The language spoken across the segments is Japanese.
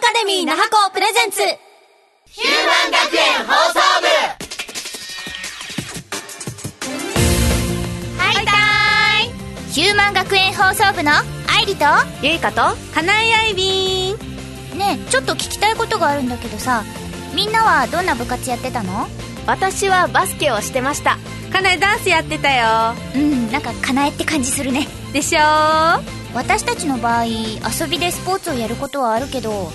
アカデミー那覇校プレゼンツ。ヒューマン学園放送部。はいたーいヒューマン学園放送部の愛理とゆいかとかなえあいびんねえちょっと聞きたいことがあるんだけどさみんなはどんな部活やってたの？私はバスケをしてました。かなえダンスやってたよ。うんなんかかなえって感じするね。でしょ私たちの場合遊びでスポーツをやることはあるけど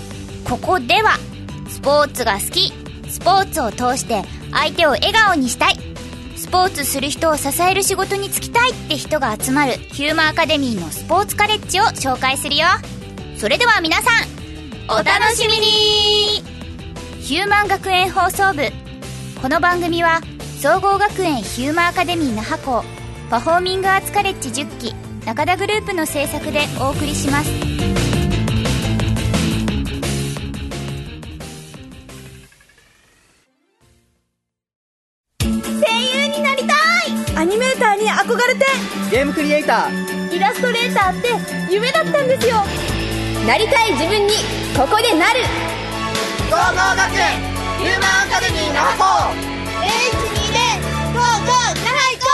ここではスポーツが好きスポーツを通して相手を笑顔にしたいスポーツする人を支える仕事に就きたいって人が集まるヒューマンアカデミーのスポーツカレッジを紹介するよ。それでは皆さんお楽しみに。ヒューマン学園放送部。この番組は総合学園ヒューマンアカデミー那覇校パフォーミングアーツカレッジ10期中田グループの制作でお送りします。ゲームクリエイター。イラストレーターって夢だったんですよ。なりたい自分にここでなる。総合学園ヒューマンアカデミー那覇校 H2 でゴーゴーなはいこ。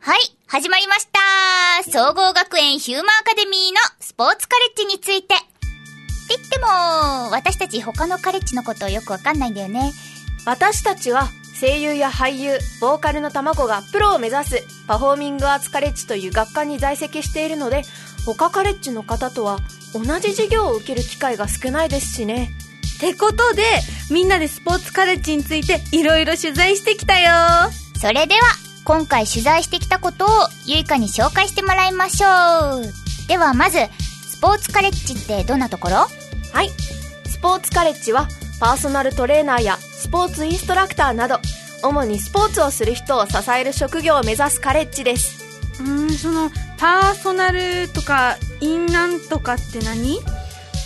はい始まりました。総合学園ヒューマンアカデミーのスポーツカレッジについて。って言っても私たち他のカレッジのことよくわかんないんだよね。私たちは声優や俳優ボーカルの卵がプロを目指すパフォーミングアーツカレッジという学科に在籍しているので他カレッジの方とは同じ授業を受ける機会が少ないですしね。ってことでみんなでスポーツカレッジについていろいろ取材してきたよ。それでは今回取材してきたことをゆいかに紹介してもらいましょう。ではまずスポーツカレッジってどんなところ？はい。スポーツカレッジはパーソナルトレーナーやスポーツインストラクターなど主にスポーツをする人を支える職業を目指すカレッジです。うーんそのパーソナルとかインなんとかって何？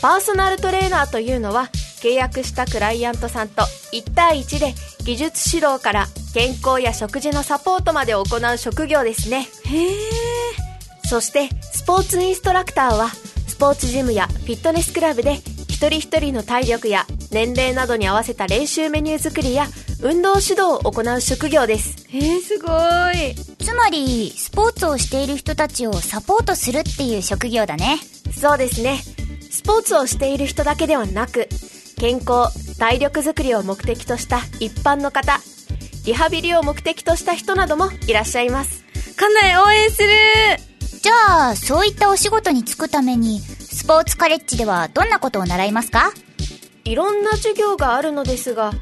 パーソナルトレーナーというのは契約したクライアントさんと1対1で技術指導から健康や食事のサポートまで行う職業ですね。へえそしてスポーツインストラクターはスポーツジムやフィットネスクラブで一人一人の体力や年齢などに合わせた練習メニュー作りや運動指導を行う職業です。へえすごい。つまりスポーツをしている人たちをサポートするっていう職業だね。そうですね。スポーツをしている人だけではなく健康体力づくりを目的とした一般の方リハビリを目的とした人などもいらっしゃいます。かなえ応援する。じゃあそういったお仕事に就くためにスポーツカレッジではどんなことを習いますか？いろんな授業があるのですが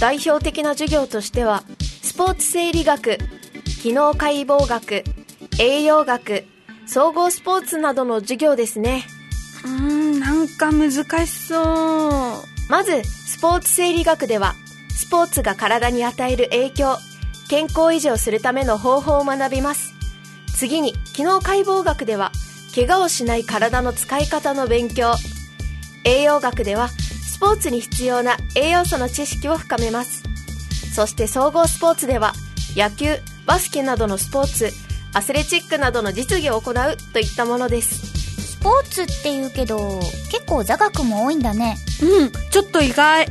代表的な授業としてはスポーツ生理学機能解剖学栄養学総合スポーツなどの授業ですね。うーんなんか難しそう。まずスポーツ生理学ではスポーツが体に与える影響健康維持をするための方法を学びます。次に機能解剖学では怪我をしない体の使い方の勉強。栄養学ではスポーツに必要な栄養素の知識を深めます。そして総合スポーツでは野球バスケなどのスポーツアスレチックなどの実技を行うといったものです。スポーツって言うけど結構座学も多いんだね。うんちょっと意外。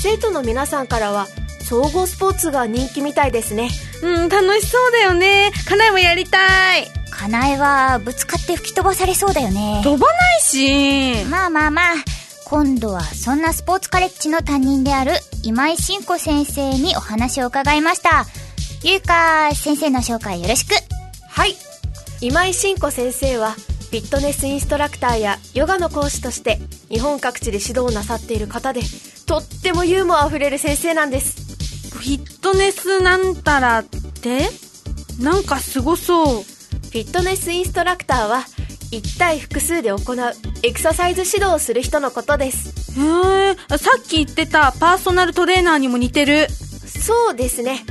生徒の皆さんからは総合スポーツが人気みたいですね。うん楽しそうだよね。かなえもやりたい。かなえはぶつかって吹き飛ばされそうだよね。飛ばないし。まあまあまあ今度はそんなスポーツカレッジの担任である今井真子先生にお話を伺いました。ゆうか先生の紹介よろしく。はい。今井真子先生はフィットネスインストラクターやヨガの講師として日本各地で指導をなさっている方でとってもユーモアあふれる先生なんです。フィットネスなんたらって？なんかすごそう。フィットネスインストラクターは1対複数で行うエクササイズ指導をする人のことです。へえさっき言ってたパーソナルトレーナーにも似てる。そうですね。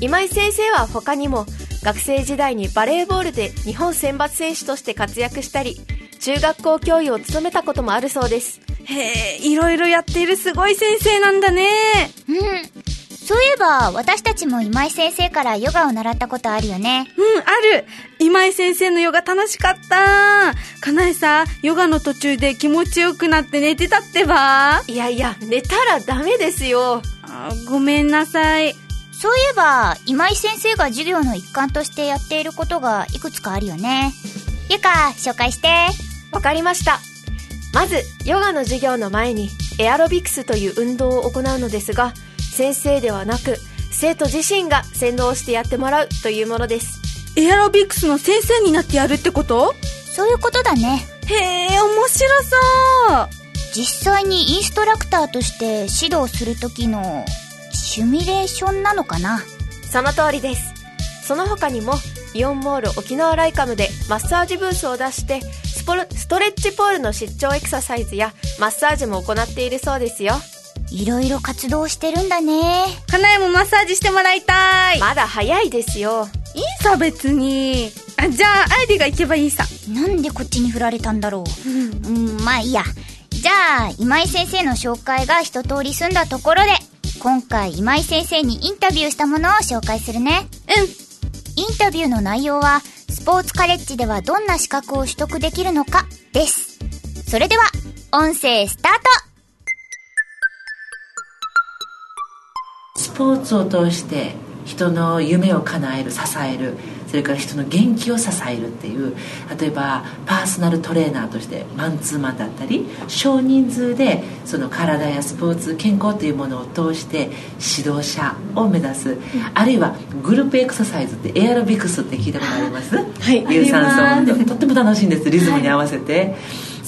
今井先生は他にも学生時代にバレーボールで日本選抜選手として活躍したり中学校教諭を務めたこともあるそうです。へえいろいろやっているすごい先生なんだね。うんそういえば、私たちも今井先生からヨガを習ったことあるよね。うん、ある今井先生のヨガ楽しかったかなえさ、ヨガの途中で気持ちよくなって寝てたってば？いやいや、寝たらダメですよ。あごめんなさい。そういえば、今井先生が授業の一環としてやっていることがいくつかあるよね。ゆか、紹介して。わかりました。まず、ヨガの授業の前に、エアロビクスという運動を行うのですが、先生ではなく、生徒自身が先導してやってもらうというものです。エアロビクスの先生になってやるってこと？そういうことだね。へえ、面白そう実際にインストラクターとして指導する時のシミュレーションなのかな？その通りです。その他にも、イオンモール沖縄ライカムでマッサージブースを出して、スポルストレッチポールの出張エクササイズやマッサージも行っているそうですよ。いろいろ活動してるんだね。かなえもマッサージしてもらいたいまだ早いですよ。いいさ別にあじゃあアイリが行けばいいさなんでこっちに振られたんだろう。うん、まあいいや。じゃあ、今井先生の紹介が一通り済んだところで、今回今井先生にインタビューしたものを紹介するね。うんインタビューの内容は、スポーツカレッジではどんな資格を取得できるのか、です。それでは、音声スタートポーツを通して人の夢を叶える支えるそれから人の元気を支えるっていう例えばパーソナルトレーナーとしてマンツーマンだったり少人数でその体やスポーツ健康というものを通して指導者を目指す、あるいはグループエクササイズってエアロビクスって聞いたことあります？はい。有酸素とっても楽しいんですリズムに合わせて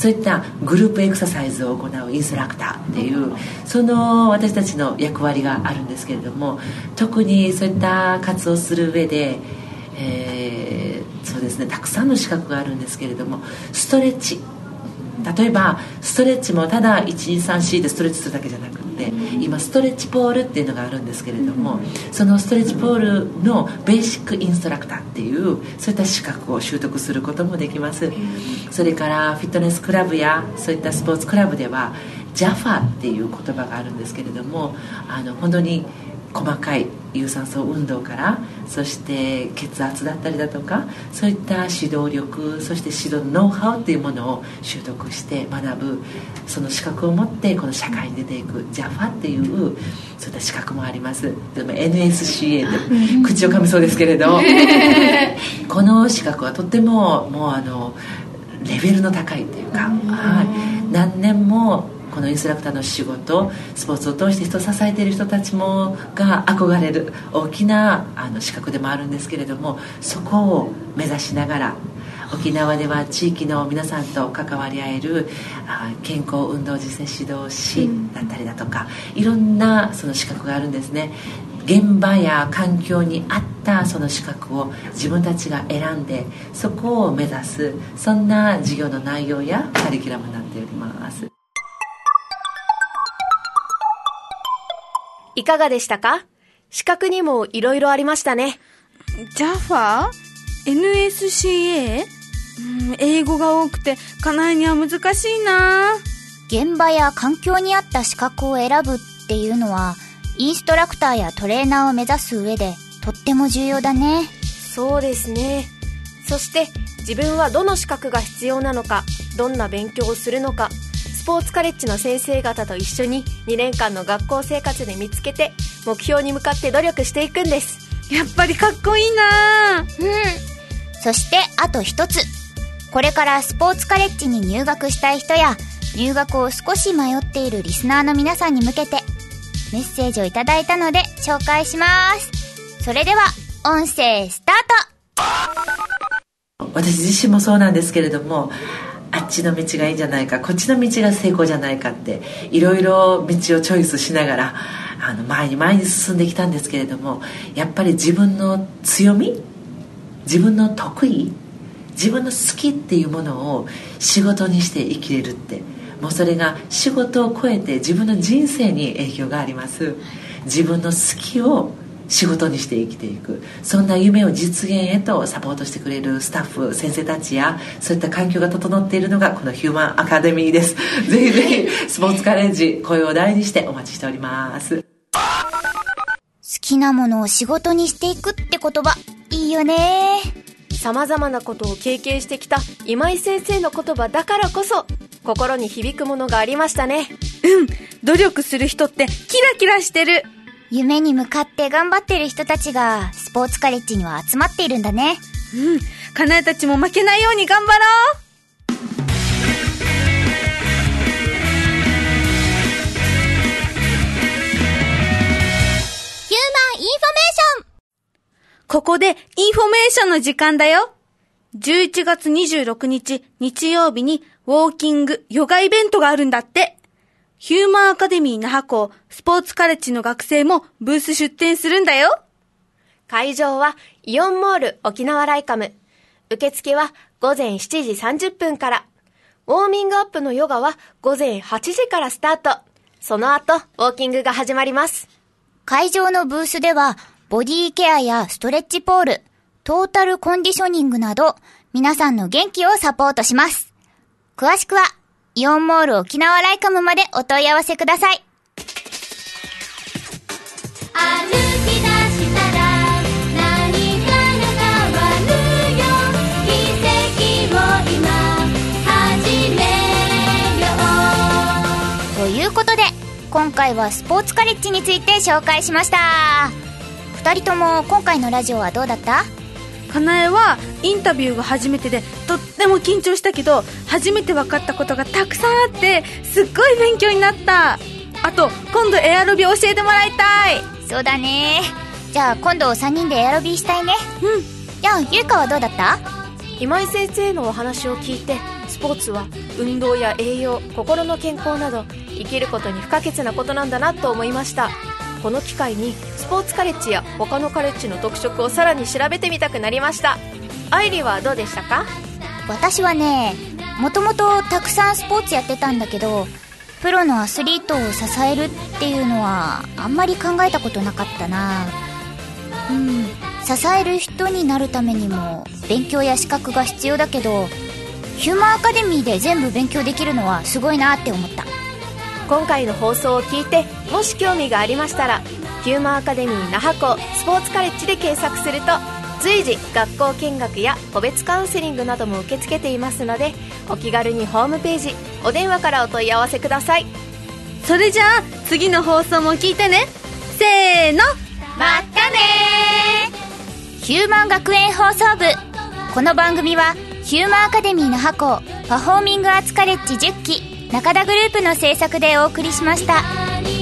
そういったグループエクササイズを行うインストラクターっていうその私たちの役割があるんですけれども特にそういった活動をする上で、えーそうですねたくさんの資格があるんですけれどもストレッチ。例えばストレッチもただ1234でストレッチするだけじゃなくてて今ストレッチポールっていうのがあるんですけれどもそのストレッチポールのベーシックインストラクターっていうそういった資格を習得することもできます。それからフィットネスクラブやそういったスポーツクラブでは JAFA っていう言葉があるんですけれどもあの本当に細かい有酸素運動からそして血圧だったりだとかそういった指導力そして指導のノウハウっていうものを習得して学ぶその資格を持ってこの社会に出ていく JAFA っていうそういった資格もあります。でも NSCA って口を噛みそうですけれどこの資格はとってももうあのレベルの高いっていうか、はい、何年もこのインストラクターの仕事スポーツを通して人を支えている人たちもが憧れる大きなあの資格でもあるんですけれどもそこを目指しながら沖縄では地域の皆さんと関わり合える健康運動実践指導士だったりだとか、いろんなその資格があるんですね。現場や環境に合ったその資格を自分たちが選んでそこを目指すそんな授業の内容やカリキュラムになっております。いかがでしたか？資格にもいろいろありましたね。JAFA? NSCA? うん英語が多くて、かなえには難しいな現場や環境に合った資格を選ぶっていうのは、インストラクターやトレーナーを目指す上でとっても重要だね。そうですね。そして、自分はどの資格が必要なのか、どんな勉強をするのか、スポーツカレッジの先生方と一緒に2年間の学校生活で見つけて、目標に向かって努力していくんです。やっぱりかっこいいなうん。そして、あと一つ。これからスポーツカレッジに入学したい人や、入学を少し迷っているリスナーの皆さんに向けて、メッセージをいただいたので紹介します。それでは、音声スタート私自身もそうなんですけれどもあっちの道がいいんじゃないかこっちの道が成功じゃないかっていろいろ道をチョイスしながらあの前に前に進んできたんですけれどもやっぱり自分の強み自分の得意自分の好きっていうものを仕事にして生きれるってもうそれが仕事を超えて自分の人生に影響があります。自分の好きを仕事にして生きていくそんな夢を実現へとサポートしてくれるスタッフ先生たちやそういった環境が整っているのがこのヒューマンアカデミーですぜひぜひスポーツカレッジ声を大にしてお待ちしておりますきなものを仕事にしていくって言葉、いいよね。様々なことを経験してきた今井先生の言葉だからこそ、心に響くものがありましたね。うん。努力する人ってキラキラしてる。夢に向かって頑張ってる人たちが、スポーツカレッジには集まっているんだね。うん。かなえたちも負けないように頑張ろうヒューマンインフォメーションここでインフォメーションの時間だよ。11月26日日曜日にウォーキングヨガイベントがあるんだって。ヒューマンアカデミー那覇校スポーツカレッジの学生もブース出展するんだよ。会場はイオンモール沖縄ライカム。受付は午前7時30分から。ウォーミングアップのヨガは午前8時からスタート。その後、ウォーキングが始まります。会場のブースでは、ボディケアやストレッチポール、トータルコンディショニングなど、皆さんの元気をサポートします。詳しくは、イオンモール沖縄ライカムまでお問い合わせください。歩き出したら何かが変わるよ奇跡を今始めようということで、今回はスポーツカレッジについて紹介しました。二人とも今回のラジオはどうだった？かなえはインタビューが初めてでとっても緊張したけど初めて分かったことがたくさんあってすっごい勉強になったあと今度エアロビ教えてもらいたいそうだね。じゃあ今度3人でエアロビーしたいね。うんじゃあ、ゆうかはどうだった？今井先生のお話を聞いて、スポーツは運動や栄養、心の健康など、生きることに不可欠なことなんだなと思いました。この機会に、スポーツカレッジや他のカレッジの特色をさらに調べてみたくなりました。愛理はどうでしたか？私はね、もともとたくさんスポーツやってたんだけど、プロのアスリートを支えるっていうのはあんまり考えたことなかったな。うん。支える人になるためにも勉強や資格が必要だけどヒューマンアカデミーで全部勉強できるのはすごいなって思った。今回の放送を聞いて、もし興味がありましたら、ヒューマンアカデミー那覇校スポーツカレッジで検索すると、随時学校見学や個別カウンセリングなども受け付けていますので、お気軽にホームページ、お電話からお問い合わせください。それじゃあ次の放送も聞いてね。せーの。まったね。ヒューマン学園放送部。この番組はヒューマンアカデミーの箱パフォーミングアーツカレッジ10期中田グループの制作でお送りしました。何